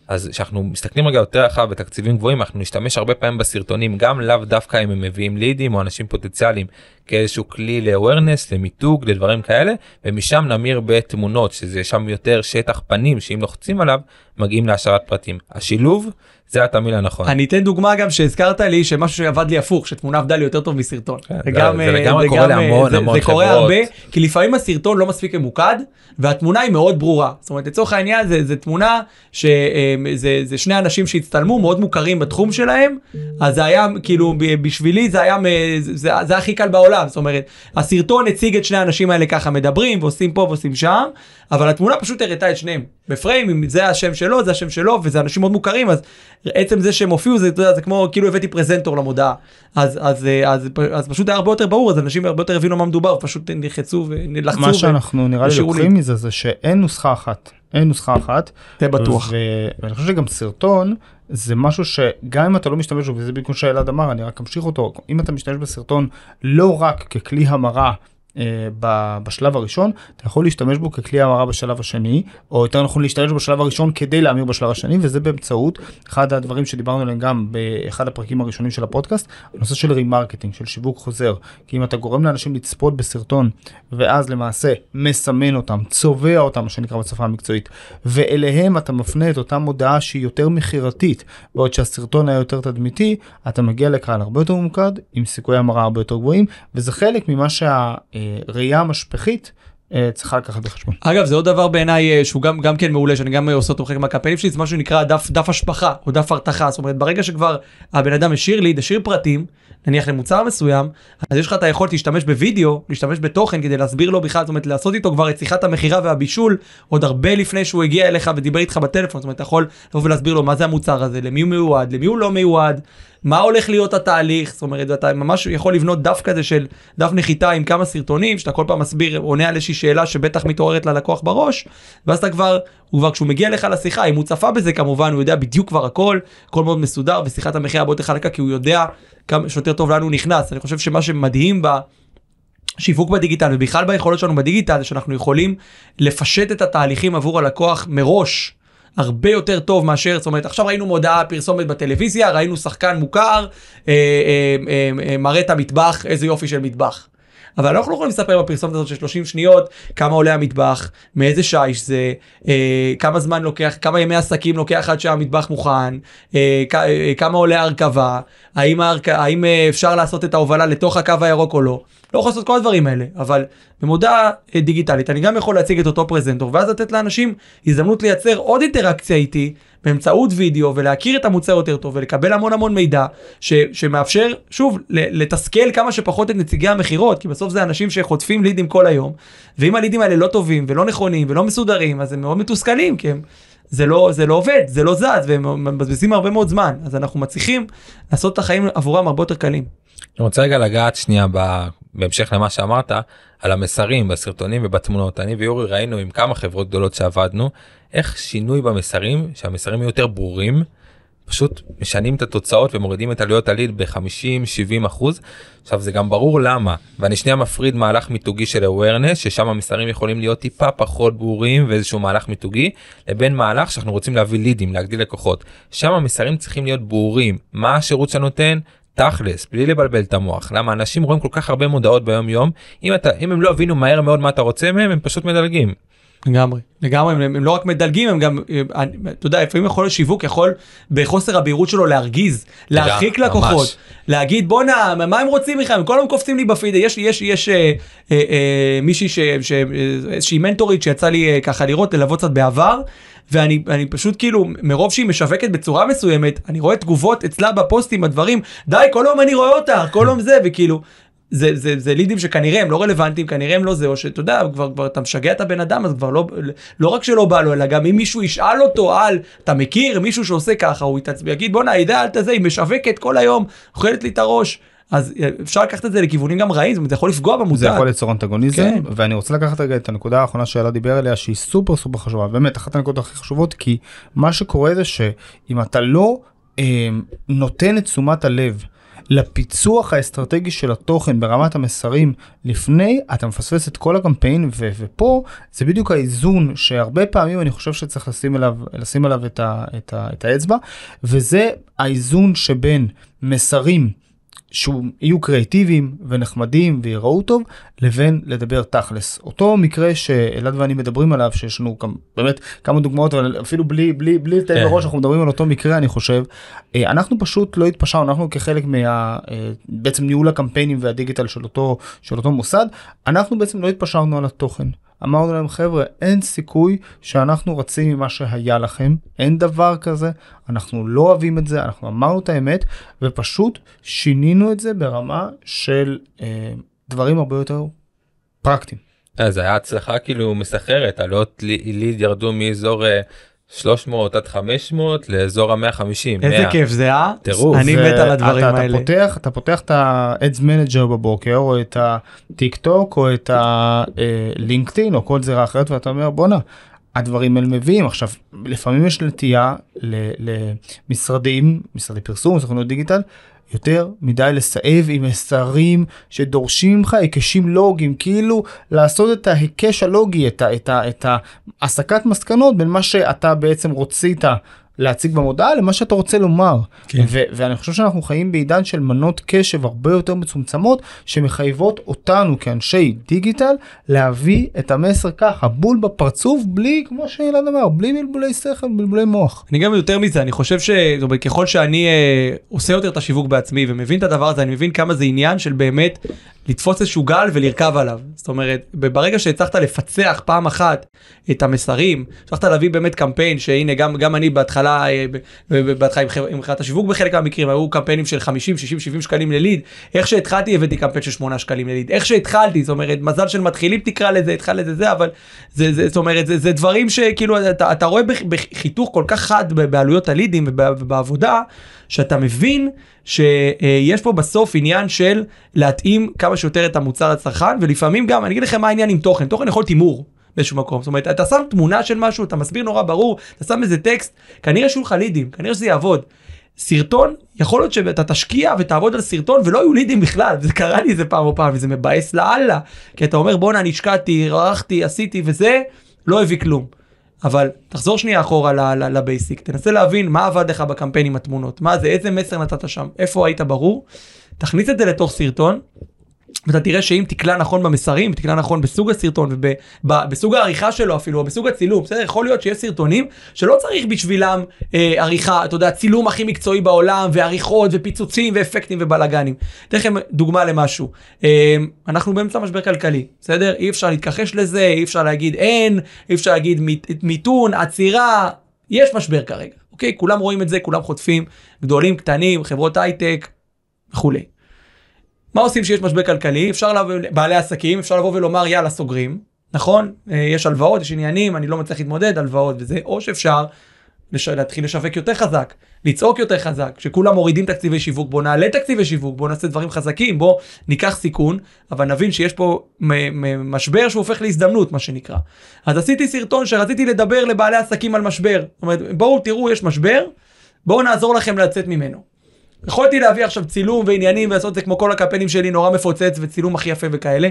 אז כשאנחנו מסתכלים רגע יותר רחב בתקציבים גבוהים אנחנו נשתמש הרבה פעמים בסרטונים גם לאו דווקא אם הם מביאים לידים או אנשים פוטנציאליים כאיזשהו כלי ל-awareness למיתוג לדברים כאלה ומשם נמיר בתמונות שזה שם יותר שטח פנים שאם לוחצים עליו מגיעים להשארת פרטים השילוב זה התמיל הנכון. אני אתן דוגמה גם שהזכרת לי שמשהו שעבד לי הפוך, שתמונה עבדה לי יותר טוב מסרטון. כן, זה זה- גם, זה אה, לגמרי קורה גם, אה, להמון, זה- המון זה קורה חברות. הרבה, כי לפעמים הסרטון לא מספיק ממוקד, והתמונה היא מאוד ברורה. זאת אומרת, לצורך העניין, זה, זה תמונה שזה זה שני אנשים שהצטלמו, מאוד מוכרים בתחום שלהם, אז זה היה, כאילו, בשבילי זה היה, זה זה הכי קל בעולם. זאת אומרת, הסרטון הציג את שני האנשים האלה ככה מדברים, ועושים פה ועושים שם, אבל התמונה פשוט הראתה את שניהם. בפריים, אם זה השם שלו, זה השם שלו, וזה אנשים מאוד מוכרים, אז עצם זה שהם הופיעו, זה, אתה יודע, זה כמו כאילו הבאתי פרזנטור למודעה. אז, אז, אה, אז, אז פשוט היה הרבה יותר ברור, אז אנשים הרבה יותר הבינו מה מדובר, פשוט נלחצו ולחצו. מה ו- שאנחנו נראה לי. לוקחים מזה זה שאין נוסחה אחת. אין נוסחה אחת. זה בטוח. ואני חושב שגם סרטון זה משהו שגם אם אתה לא משתמש בו וזה בדיוק כמו שאלעד אמר אני רק אמשיך אותו אם אתה משתמש בסרטון לא רק ככלי המרה. אה, בשלב הראשון אתה יכול להשתמש בו ככלי המרה בשלב השני או יותר נכון להשתמש בשלב הראשון כדי להמיר בשלב השני וזה באמצעות אחד הדברים שדיברנו עליהם גם באחד הפרקים הראשונים של הפודקאסט הנושא של remarketing של שיווק חוזר. כי אם אתה גורם לאנשים לצפות בסרטון ואז למעשה מסמן אותם צובע אותם מה שנקרא בשפה המקצועית ואליהם אתה מפנה את אותה מודעה שהיא יותר מכירתית בעוד שהסרטון היה יותר תדמיתי אתה מגיע לקהל הרבה יותר ממוקד עם סיכויי המרה הרבה יותר גבוהים וזה חלק ממה שהראייה המשפחית אה, צריכה לקחת בחשבון. אגב זה עוד דבר בעיניי אה, שהוא גם גם כן מעולה שאני גם אה, עושה אותו חלק מהקמפיינים שלי זה משהו שנקרא דף דף השפחה או דף הרתחה זאת אומרת ברגע שכבר הבן אדם השאיר לי השאיר פרטים נניח למוצר מסוים אז יש לך את היכולת להשתמש בווידאו להשתמש בתוכן כדי להסביר לו בכלל זאת אומרת לעשות איתו כבר את שיחת המכירה והבישול עוד הרבה לפני שהוא הגיע אליך ודיבר איתך בטלפון זאת אומרת אתה יכול לבוא ולהסביר לו מה זה המוצר הזה למי הוא מיועד למי הוא לא מיועד מה הולך להיות התהליך? זאת אומרת אתה ממש יכול לבנות דף כזה של דף נחיתה עם כמה סרטונים שאתה כל פעם מסביר עונה על איזושהי שאלה שבטח מתעוררת ללקוח בראש ואז אתה כבר הוא כבר כשהוא מגיע אליך לשיחה אם הוא צפה בזה כמובן הוא יודע בדיוק כבר הכל הכל מאוד מסודר ושיחת המחיר הרבה יותר חלקה כי הוא יודע כמה שיותר טוב לאן הוא נכנס. אני חושב שמה שמדהים ב... שיווק בדיגיטל ובכלל ביכולות שלנו בדיגיטל זה שאנחנו יכולים לפשט את התהליכים עבור הלקוח מראש הרבה יותר טוב מאשר זאת אומרת עכשיו ראינו מודעה פרסומת בטלוויזיה ראינו שחקן מוכר אה, אה, אה, אה, מראה את המטבח איזה יופי של מטבח. אבל אנחנו לא יכולים לספר בפרסומת הזאת של 30 שניות כמה עולה המטבח, מאיזה שיש זה, אה, כמה זמן לוקח, כמה ימי עסקים לוקח עד שהמטבח מוכן, אה, אה, כמה עולה ההרכבה, האם, ההרכ... האם אה, אפשר לעשות את ההובלה לתוך הקו הירוק או לא. לא יכול לעשות כל הדברים האלה, אבל במודעה אה, דיגיטלית אני גם יכול להציג את אותו פרזנטור ואז לתת לאנשים הזדמנות לייצר עוד אינטראקציה איתי באמצעות וידאו ולהכיר את המוצר יותר טוב ולקבל המון המון מידע ש, שמאפשר שוב לתסכל כמה שפחות את נציגי המכירות כי בסוף זה אנשים שחוטפים לידים כל היום ואם הלידים האלה לא טובים ולא נכונים ולא מסודרים אז הם מאוד מתוסכלים כי הם זה לא זה לא עובד זה לא זז והם מבזבזים הרבה מאוד זמן אז אנחנו מצליחים לעשות את החיים עבורם הרבה יותר קלים. אני רוצה רגע לגעת שנייה ב... בהמשך למה שאמרת על המסרים בסרטונים ובתמונות. אני ויורי ראינו עם כמה חברות גדולות שעבדנו איך שינוי במסרים שהמסרים יותר ברורים פשוט משנים את התוצאות ומורידים את עלויות הליד ב-50-70 אחוז. עכשיו זה גם ברור למה ואני שנייה מפריד מהלך מיתוגי של awareness ששם המסרים יכולים להיות טיפה פחות ברורים ואיזשהו מהלך מיתוגי לבין מהלך שאנחנו רוצים להביא לידים להגדיל לקוחות. שם המסרים צריכים להיות ברורים. מה השירות שאתה נותן תכלס בלי לבלבל את המוח. למה? אנשים רואים כל כך הרבה מודעות ביום יום אם אתה אם הם לא הבינו מהר מאוד מה אתה רוצה מהם הם פשוט מדלגים. לגמרי, לגמרי, הם, הם לא רק מדלגים, הם גם, הם, אתה יודע, לפעמים יכול להיות שיווק, יכול בחוסר הבהירות שלו להרגיז, להרחיק לקוחות, ממש. להגיד בואנה, מה הם רוצים ממך, הם כל הזמן קופצים לי בפיד, יש, יש, יש אה, אה, אה, מישהי, ש, ש, אה, איזושהי מנטורית שיצא לי אה, ככה לראות, ללוות קצת בעבר, ואני אני פשוט כאילו, מרוב שהיא משווקת בצורה מסוימת, אני רואה תגובות אצלה בפוסטים, הדברים, די, כל יום אני רואה אותך, כל יום זה, וכאילו, זה, זה, זה לידים שכנראה הם לא רלוונטיים, כנראה הם לא זה, או שאתה יודע, כבר, כבר אתה משגע את הבן אדם, אז כבר לא, לא רק שלא בא לו, אלא גם אם מישהו ישאל אותו על, אתה מכיר מישהו שעושה ככה, הוא יתעצבן, יגיד בואנה, הידע אל תזה, היא משווקת כל היום, אוכלת לי את הראש. אז אפשר לקחת את זה לכיוונים גם רעים, זאת אומרת, זה יכול לפגוע במותג. זה יכול ליצור אנטגוניזם, כן. ואני רוצה לקחת רגע את הנקודה האחרונה שאלה דיבר עליה, שהיא סופר סופר חשובה, באמת אחת הנקודות הכי חשובות, כי מה שקורה זה שאם אתה לא אה, נותן את תשומת הלב לפיצוח האסטרטגי של התוכן ברמת המסרים לפני, אתה מפספס את כל הקמפיין, ו- ופה זה בדיוק האיזון שהרבה פעמים אני חושב שצריך לשים עליו, לשים עליו את, ה- את, ה- את האצבע, וזה האיזון שבין מסרים. שיהיו קריאטיביים ונחמדים ויראו טוב לבין לדבר תכלס אותו מקרה שאלעד ואני מדברים עליו שיש לנו גם באמת כמה דוגמאות אבל אפילו בלי בלי בלי לתאר כן. מראש אנחנו מדברים על אותו מקרה אני חושב אה, אנחנו פשוט לא התפשרנו אנחנו כחלק מה אה, בעצם ניהול הקמפיינים והדיגיטל של אותו של אותו מוסד אנחנו בעצם לא התפשרנו על התוכן. אמרנו להם חבר'ה אין סיכוי שאנחנו רצים ממה שהיה לכם אין דבר כזה אנחנו לא אוהבים את זה אנחנו אמרנו את האמת ופשוט שינינו את זה ברמה של אה, דברים הרבה יותר פרקטיים. אה, זה היה הצלחה כאילו מסחררת עלות לי- ליד ירדו מאזור אה, 300 עד 500 לאזור ה-150. איזה כיף זה, אה? טירוף. אני מת על הדברים אתה, האלה. אתה פותח אתה פותח את ה-Ads Manager בבוקר או את הטיק טוק או את הלינקדאין או כל זירה אחרת ואתה אומר בואנה. הדברים האלה מביאים עכשיו לפעמים יש נטייה למשרדים משרדי פרסום סוכנות דיגיטל יותר מדי לסאב עם מסרים שדורשים ממך היקשים לוגיים כאילו לעשות את ההיקש הלוגי את, ההסקת מסקנות בין מה שאתה בעצם רוצית להציג במודעה למה שאתה רוצה לומר כן. ו- ואני חושב שאנחנו חיים בעידן של מנות קשב הרבה יותר מצומצמות שמחייבות אותנו כאנשי דיגיטל להביא את המסר ככה בול בפרצוף בלי כמו שאילן אמר בלי בלבולי שכל בלבולי מוח. אני גם יותר מזה, אני חושב שככל שאני אה, עושה יותר את השיווק בעצמי ומבין את הדבר הזה, אני מבין כמה זה עניין של באמת לתפוס איזשהו גל ולרכב עליו. זאת אומרת, ברגע שהצלחת לפצח פעם אחת את המסרים, הצלחת להביא באמת קמפיין, שהנה גם, גם אני בהתחלה, אה, ב- ב- בהתחלה עם חברת השיווק בחלק מהמקרים, היו קמפיינים של 50, 60, 70 שקלים לליד. איך שהתחלתי הבאתי קמפיין של 8 שקלים לליד. איך שהתחלתי, זאת אומרת, מזל של מתחילים תקרא לזה, התחל לזה זה, אבל זה, זה, זאת אומרת, זה, זה דברים שכאילו אתה, אתה רואה בח- בחיתוך כל כך חד בעלויות הלידים וב- ובעבודה, שאתה מבין שיש פה בסוף עניין של להתאים כמה שיותר את המוצר לצרכן, ולפעמים גם, אני אגיד לכם מה העניין עם תוכן, תוכן יכול להיות הימור. באיזשהו מקום, זאת אומרת, אתה שם תמונה של משהו, אתה מסביר נורא ברור, אתה שם איזה טקסט, כנראה שיהיו לך לידים, כנראה שזה יעבוד. סרטון, יכול להיות שאתה תשקיע ותעבוד על סרטון ולא יהיו לידים בכלל, זה קרה לי איזה פעם או פעם וזה מבאס לאללה, כי אתה אומר בואנה אני השקעתי, ערכתי, עשיתי וזה, לא הביא כלום. אבל תחזור שנייה אחורה לבייסיק, תנסה להבין מה עבד לך בקמפיין עם התמונות, מה זה, איזה מסר נתת שם, איפה היית ברור, תכניס את זה לתוך סרטון, ואתה תראה שאם תקלע נכון במסרים, תקלע נכון בסוג הסרטון ובסוג העריכה שלו אפילו, או בסוג הצילום, בסדר? יכול להיות שיש סרטונים שלא צריך בשבילם אה, עריכה, אתה יודע, צילום הכי מקצועי בעולם, ועריכות, ופיצוצים, ואפקטים, ובלאגנים. אתן לכם דוגמה למשהו. אה, אנחנו באמצע משבר כלכלי, בסדר? אי אפשר להתכחש לזה, אי אפשר להגיד אין, אי אפשר להגיד מית- מיתון, עצירה, יש משבר כרגע, אוקיי? כולם רואים את זה, כולם חוטפים, גדולים, קטנים, חברות הייטק וכולי. מה עושים כשיש משבר כלכלי? אפשר לבוא, בעלי עסקים, אפשר לבוא ולומר יאללה סוגרים, נכון? אה, יש הלוואות, יש עניינים, אני לא מצליח להתמודד, הלוואות וזה, או שאפשר לש... להתחיל לשווק יותר חזק, לצעוק יותר חזק, כשכולם מורידים תקציבי שיווק, בוא נעלה תקציבי שיווק, בוא נעשה דברים חזקים, בוא ניקח סיכון, אבל נבין שיש פה משבר שהוא הופך להזדמנות, מה שנקרא. אז עשיתי סרטון שרציתי לדבר לבעלי עסקים על משבר. זאת אומרת, בואו תראו, יש משבר, בואו נעזור לכם לצאת ממנו. יכולתי להביא עכשיו צילום ועניינים ולעשות את זה כמו כל הקמפיינים שלי נורא מפוצץ וצילום הכי יפה וכאלה.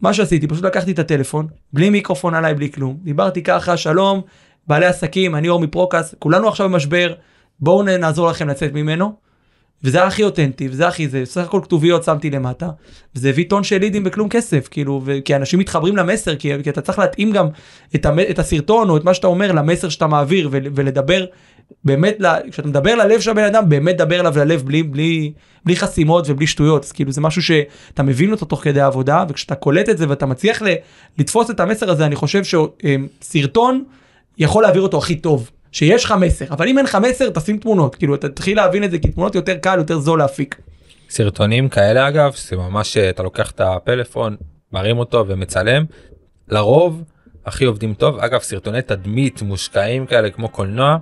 מה שעשיתי פשוט לקחתי את הטלפון בלי מיקרופון עליי בלי כלום דיברתי ככה שלום בעלי עסקים אני אור מפרוקס כולנו עכשיו במשבר בואו נעזור לכם לצאת ממנו. וזה היה הכי אותנטי וזה הכי זה סך הכל כתוביות שמתי למטה וזה הביא טון של לידים בכלום כסף כאילו ו- כי אנשים מתחברים למסר כי, כי אתה צריך להתאים גם את, המ- את הסרטון או את מה שאתה אומר למסר שאתה מעביר ול- ולדבר באמת ל- כשאתה מדבר ללב של הבן אדם באמת דבר אליו ללב בלי בלי בלי חסימות ובלי שטויות אז כאילו זה משהו שאתה מבין אותו תוך כדי העבודה וכשאתה קולט את זה ואתה מצליח ל- לתפוס את המסר הזה אני חושב שסרטון יכול להעביר אותו הכי טוב. שיש לך מסר אבל אם אין לך מסר תשים תמונות כאילו אתה תתחיל להבין את זה כי תמונות יותר קל יותר זול להפיק. סרטונים כאלה אגב זה ממש אתה לוקח את הפלאפון מרים אותו ומצלם לרוב הכי עובדים טוב אגב סרטוני תדמית מושקעים כאלה כמו קולנוע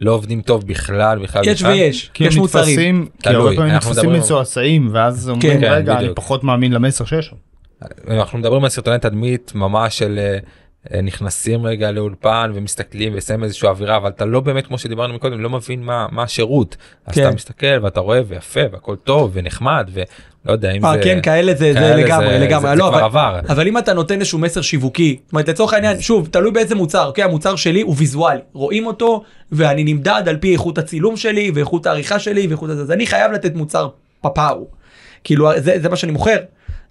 לא עובדים טוב בכלל בכלל יש בכלל. ויש כי יש מוצרים. נתפסים, כי הרבה פעמים נתפסים מצועצעים ואז אומרים כן, רגע אני בדיוק. פחות מאמין למסר שיש. אנחנו מדברים על סרטוני תדמית ממש של אה, אה, נכנסים רגע לאולפן ומסתכלים ושמים איזושהי אווירה אבל אתה לא באמת כמו שדיברנו מקודם לא מבין מה מה השירות. אז כן. אתה מסתכל ואתה רואה ויפה והכל טוב ונחמד ולא יודע אם אה, זה כן כאלה זה, זה כאלה לגמרי זה- לגמרי. זה לא, אבל, עבר. אבל אם אתה נותן איזשהו מסר שיווקי זאת אומרת לצורך העניין שוב תלוי באיזה מוצר אוקיי? המוצר שלי הוא ויזואלי. רואים אותו ואני נמדד על פי איכות הצילום שלי ואיכות העריכה שלי ואיכות הזה. אז אני חייב לתת מוצר פפאו כאילו זה, זה מה שאני מוכר.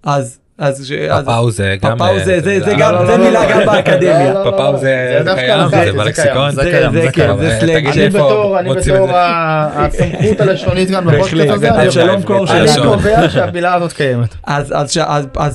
אז אז, ש- אז פפאו זה גם פפאו אה, זה זה זה לא, גם זה מילה גם באקדמיה. לא. זה- זה קיים, זה בלקסיקון. זה זה- קיים, זה זה כן, קיים. זה אה, סלנג אני איפה בתור, אני מוצאים את בתור זה? הסמכות הלשונית בהחלט, בפודקאסט הזה, אני- אבשלום קור אני שלנו. קובע שהמילה הזאת קיימת. אז,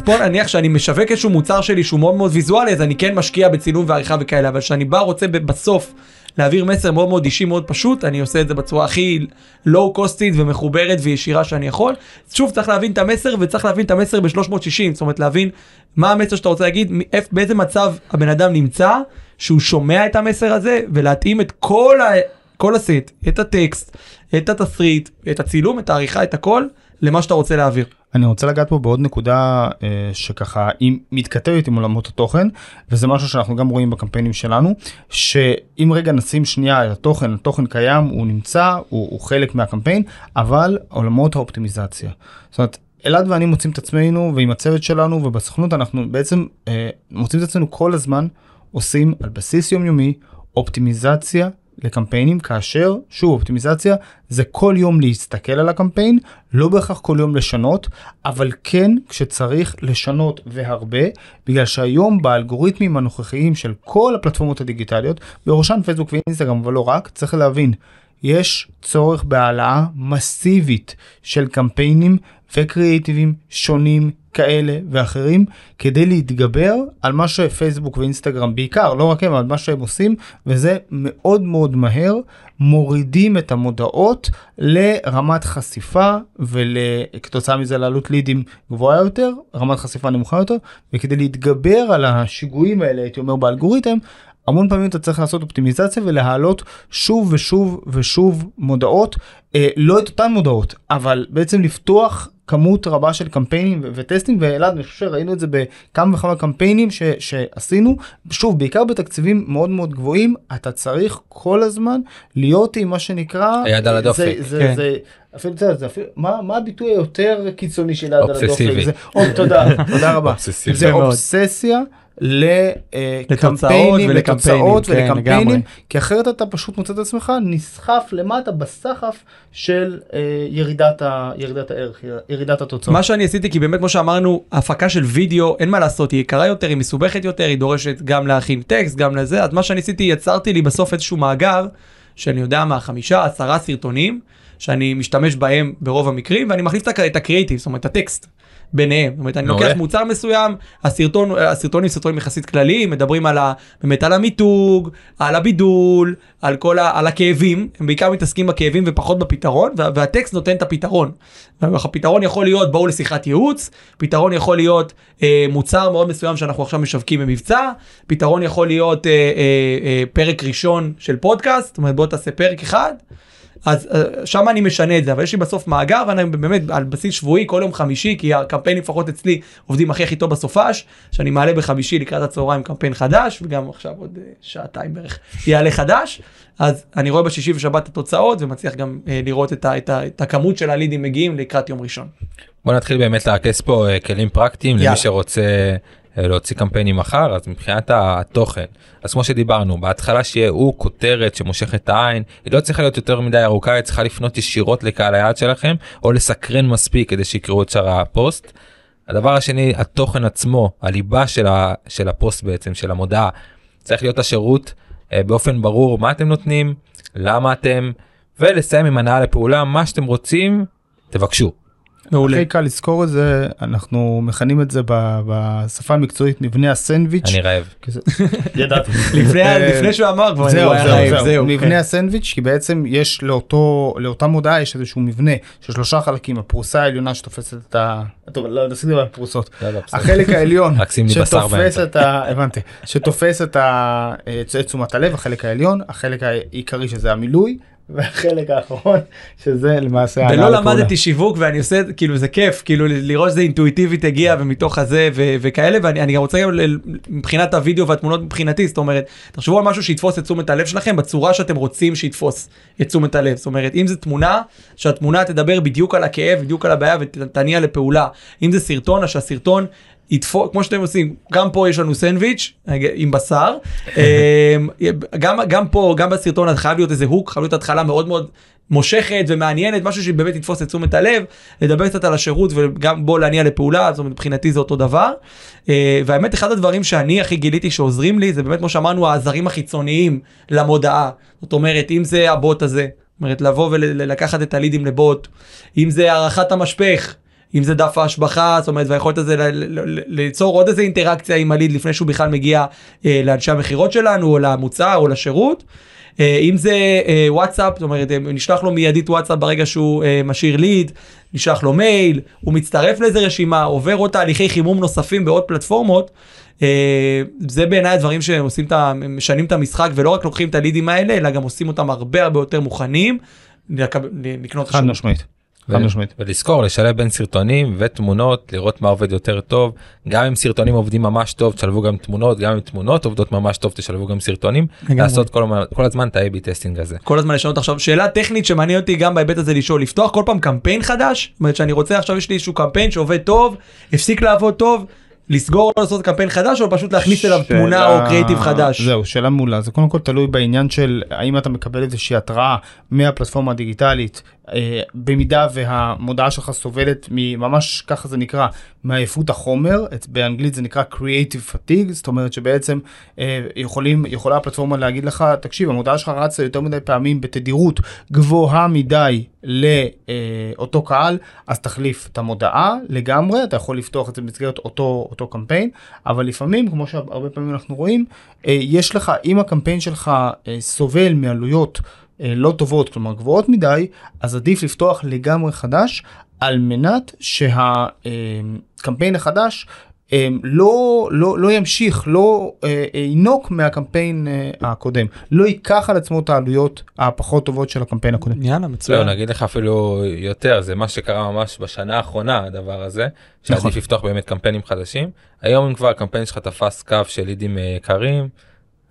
בוא נניח שאני משווק איזשהו מוצר שלי שהוא מאוד מאוד ויזואלי אז אני כן משקיע בצילום ועריכה וכאלה אבל כשאני בא רוצה בסוף להעביר מסר מאוד מאוד אישי מאוד פשוט אני עושה את זה בצורה הכי לואו קוסטית ומחוברת וישירה שאני יכול. שוב צריך להבין את המסר וצריך להבין את המסר ב-360 זאת אומרת להבין מה המסר שאתה רוצה להגיד באיזה מצב הבן אדם נמצא שהוא שומע את המסר הזה ולהתאים את כל ה... כל הסט, את הטקסט, את התסריט, את הצילום, את העריכה, את הכל, למה שאתה רוצה להעביר. אני רוצה לגעת פה בעוד נקודה אה, שככה היא מתכתבת עם עולמות התוכן וזה משהו שאנחנו גם רואים בקמפיינים שלנו שאם רגע נשים שנייה את התוכן התוכן קיים הוא נמצא הוא, הוא חלק מהקמפיין אבל עולמות האופטימיזציה. זאת אומרת אלעד ואני מוצאים את עצמנו ועם הצוות שלנו ובסוכנות אנחנו בעצם אה, מוצאים את עצמנו כל הזמן עושים על בסיס יומיומי אופטימיזציה לקמפיינים כאשר שוב אופטימיזציה זה כל יום להסתכל על הקמפיין לא בהכרח כל יום לשנות אבל כן כשצריך לשנות והרבה בגלל שהיום באלגוריתמים הנוכחיים של כל הפלטפורמות הדיגיטליות בראשן פייסבוק ואינסטגרם אבל לא רק צריך להבין יש צורך בהעלאה מסיבית של קמפיינים וקריאיטיבים שונים כאלה ואחרים כדי להתגבר על מה שפייסבוק ואינסטגרם בעיקר לא רק הם אבל מה שהם עושים וזה מאוד מאוד מהר מורידים את המודעות לרמת חשיפה וכתוצאה מזה לעלות לידים גבוהה יותר רמת חשיפה נמוכה יותר וכדי להתגבר על השיגועים האלה הייתי אומר באלגוריתם המון פעמים אתה צריך לעשות אופטימיזציה ולהעלות שוב ושוב ושוב מודעות, אה, לא את אותן מודעות, אבל בעצם לפתוח כמות רבה של קמפיינים ו- וטסטים, ואלעד, אני חושב שראינו את זה בכמה וכמה קמפיינים ש- שעשינו, שוב, בעיקר בתקציבים מאוד מאוד גבוהים, אתה צריך כל הזמן להיות עם מה שנקרא... היד על הדופק. זה, זה, כן. זה, אפילו, אתה יודע, זה אפילו, מה, מה הביטוי היותר קיצוני של יד על הדופק? אובססיבי. תודה, תודה רבה. זה. אובססיה לקמפיינים, ולקמפיינים, לתוצאות כן, ולקמפיינים, לגמרי. כי אחרת אתה פשוט מוצא את עצמך נסחף למטה בסחף של אה, ירידת, ה, ירידת הערך, ירידת התוצאות. מה שאני עשיתי, כי באמת כמו שאמרנו, הפקה של וידאו, אין מה לעשות, היא יקרה יותר, היא מסובכת יותר, היא דורשת גם להכין טקסט, גם לזה, אז מה שאני עשיתי, יצרתי לי בסוף איזשהו מאגר, שאני יודע מה, חמישה, עשרה סרטונים, שאני משתמש בהם ברוב המקרים, ואני מחליף את הקריאיטיב, זאת אומרת, הטקסט. ביניהם, זאת אומרת, אני. לוקח מוצר מסוים, הסרטון, הסרטונים סרטונים יחסית כלליים, מדברים על ה, באמת על המיתוג, על הבידול, על כל ה, על הכאבים, הם בעיקר מתעסקים בכאבים ופחות בפתרון, וה, והטקסט נותן את הפתרון. הפתרון יכול להיות בואו לשיחת ייעוץ, פתרון יכול להיות אה, מוצר מאוד מסוים שאנחנו עכשיו משווקים במבצע, פתרון יכול להיות אה, אה, אה, פרק ראשון של פודקאסט, זאת אומרת בוא תעשה פרק אחד. אז uh, שם אני משנה את זה, אבל יש לי בסוף מאגר, ואני באמת על בסיס שבועי, כל יום חמישי, כי הקמפיינים לפחות אצלי עובדים הכי הכי טוב בסופש, שאני מעלה בחמישי לקראת הצהריים קמפיין חדש, וגם עכשיו עוד uh, שעתיים בערך יעלה חדש, אז אני רואה בשישי ושבת את התוצאות, ומצליח גם uh, לראות את, ה, את, ה, את הכמות של הלידים מגיעים לקראת יום ראשון. בוא נתחיל באמת לרכז פה כלים פרקטיים יאללה. למי שרוצה להוציא קמפיינים מחר אז מבחינת התוכן אז כמו שדיברנו בהתחלה שיהיה הוא כותרת שמושכת את העין היא לא צריכה להיות יותר מדי ארוכה היא צריכה לפנות ישירות לקהל היעד שלכם או לסקרן מספיק כדי שיקראו את שאר הפוסט. הדבר השני התוכן עצמו הליבה של, ה, של הפוסט בעצם של המודעה צריך להיות השירות אה, באופן ברור מה אתם נותנים למה אתם ולסיים עם הנאה לפעולה מה שאתם רוצים תבקשו. מעולה. הכי קל לזכור את זה, אנחנו מכנים את זה ב- בשפה המקצועית מבנה הסנדוויץ'. אני רעב. ידעתי. לפני, אה, לפני שהוא אמר כבר, זהו, זהו, זהו, מבנה כן. הסנדוויץ' כי בעצם יש לאותו לאותה מודעה יש איזשהו מבנה של שלושה חלקים הפרוסה העליונה שתופסת את ה... טוב לא עשיתי בפרוסות. לא, לא, בסדר. החלק העליון שתופס. את ה... הבנתי. שתופס את תשומת הלב החלק העליון החלק העיקרי שזה המילוי והחלק האחרון שזה למעשה ולא. למדתי שיווק ואני עושה כאילו זה כיף כאילו לראות שזה אינטואיטיבית הגיע ומתוך הזה ו- וכאלה ואני אני גם רוצה גם מבחינת הוידאו והתמונות מבחינתי זאת אומרת תחשבו על משהו שיתפוס את תשומת הלב שלכם בצורה שאתם רוצים שיתפוס את תשומת הלב זאת אומרת אם זה תמונה שהתמונה תדבר בדיוק על הכאב בדיוק על הבעיה ותניע לפעולה אם זה סרטון אז שהסרטון. יתפוס כמו שאתם עושים גם פה יש לנו סנדוויץ' עם בשר אמ, גם גם פה גם בסרטון חייב להיות איזה הוק חייב להיות התחלה מאוד מאוד מושכת ומעניינת משהו שבאמת יתפוס את תשומת הלב לדבר קצת על השירות וגם בו להניע לפעולה זאת אומרת מבחינתי זה אותו דבר. אה, והאמת אחד הדברים שאני הכי גיליתי שעוזרים לי זה באמת כמו שאמרנו העזרים החיצוניים למודעה זאת אומרת אם זה הבוט הזה. זאת אומרת לבוא ולקחת את הלידים לבוט אם זה הערכת המשפך. אם זה דף ההשבחה, זאת אומרת, והיכולת הזה ליצור עוד איזה אינטראקציה עם הליד לפני שהוא בכלל מגיע אה, לאנשי המכירות שלנו, או למוצר, או לשירות. אה, אם זה אה, וואטסאפ, זאת אומרת, אה, נשלח לו מיידית וואטסאפ ברגע שהוא אה, משאיר ליד, נשלח לו מייל, הוא מצטרף לאיזה רשימה, עובר עוד תהליכי חימום נוספים בעוד פלטפורמות. אה, זה בעיניי הדברים שעושים את ה... משנים את המשחק ולא רק לוקחים את הלידים האלה, אלא גם עושים אותם הרבה הרבה יותר מוכנים לקנות חד. משמעית. ו- חד משמעית. ולזכור לשלב בין סרטונים ותמונות לראות מה עובד יותר טוב גם אם סרטונים עובדים ממש טוב תשלבו גם תמונות גם אם תמונות עובדות ממש טוב תשלבו גם סרטונים. לעשות כל, הזמן- כל הזמן את ה- AB testing הזה. כל הזמן לשנות עכשיו שאלה טכנית שמעניין אותי גם בהיבט הזה לשאול לפתוח כל פעם קמפיין חדש זאת אומרת שאני רוצה עכשיו יש לי איזשהו קמפיין שעובד טוב הפסיק לעבוד טוב לסגור או לעשות קמפיין חדש או פשוט להכניס אליו שאלה- תמונה או קריאיטיב חדש. זהו, שאלה מעולה. זה קודם כל תלוי בעניין של האם אתה מקבל איזושהי התראה מהפלטפורמה הדיגיטלית, במידה והמודעה שלך סובלת ממש ככה זה נקרא, מעייפות החומר, את- באנגלית זה נקרא Creative Fatigue, זאת אומרת שבעצם אה, יכולים, יכולה הפלטפורמה להגיד לך, תקשיב, המודעה שלך רצה יותר מדי פעמים בתדירות גבוהה מדי לאותו קהל, אז תחליף את המודעה לגמרי, אתה יכול לפתוח את זה במסגרת אותו, אותו קמפיין, אבל לפעמים, כמו שהרבה פעמים אנחנו רואים, אה, יש לך, אם הקמפיין שלך אה, סובל מעלויות אה, לא טובות, כלומר גבוהות מדי, אז עדיף לפתוח לגמרי חדש, על מנת שהקמפיין החדש אה, לא, לא, לא ימשיך, לא אה, אה, ינוק מהקמפיין אה, הקודם, לא ייקח על עצמו את העלויות הפחות טובות של הקמפיין הקודם. יאללה לא, מצוין. נגיד לך אפילו יותר זה מה שקרה ממש בשנה האחרונה הדבר הזה נכון. שעדיף לפתוח באמת קמפיינים חדשים היום אם כבר הקמפיין שלך תפס קו של לידים אה, יקרים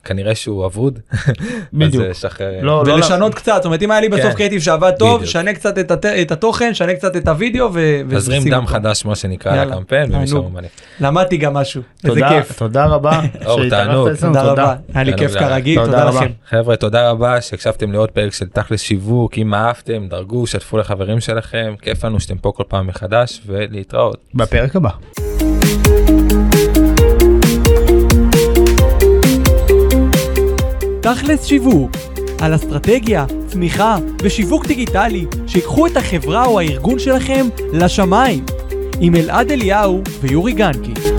כנראה שהוא אבוד. בדיוק. אז אה, שחרר. לא, לא, ולשנות קצת זאת אומרת אם היה לי בסוף כן. קריאיטיב שעבד טוב בדיוק. שנה קצת את הת- את התוכן שנה קצת את הוידאו ו- תזרים דם אותו. חדש מה שנקרא יאללה, לקמפיין ומשם תענוג. הוא מניף. למדתי גם משהו איזה תודה, כיף. תודה רבה. אור, תענוג. תודה רבה היה לי כיף. כרגיל תודה. לכם. חבר'ה תודה רבה שהקשבתם לעוד פרק של תכלס שיווק אם אהבתם דרגו שתפו לחברים שלכם כיף לנו שאתם פה כל פעם מחדש ולהתראות. בפרק הבא. תכלס שיווק, על אסטרטגיה, צמיחה ושיווק דיגיטלי שיקחו את החברה או הארגון שלכם לשמיים, עם אלעד אליהו ויורי גנקי.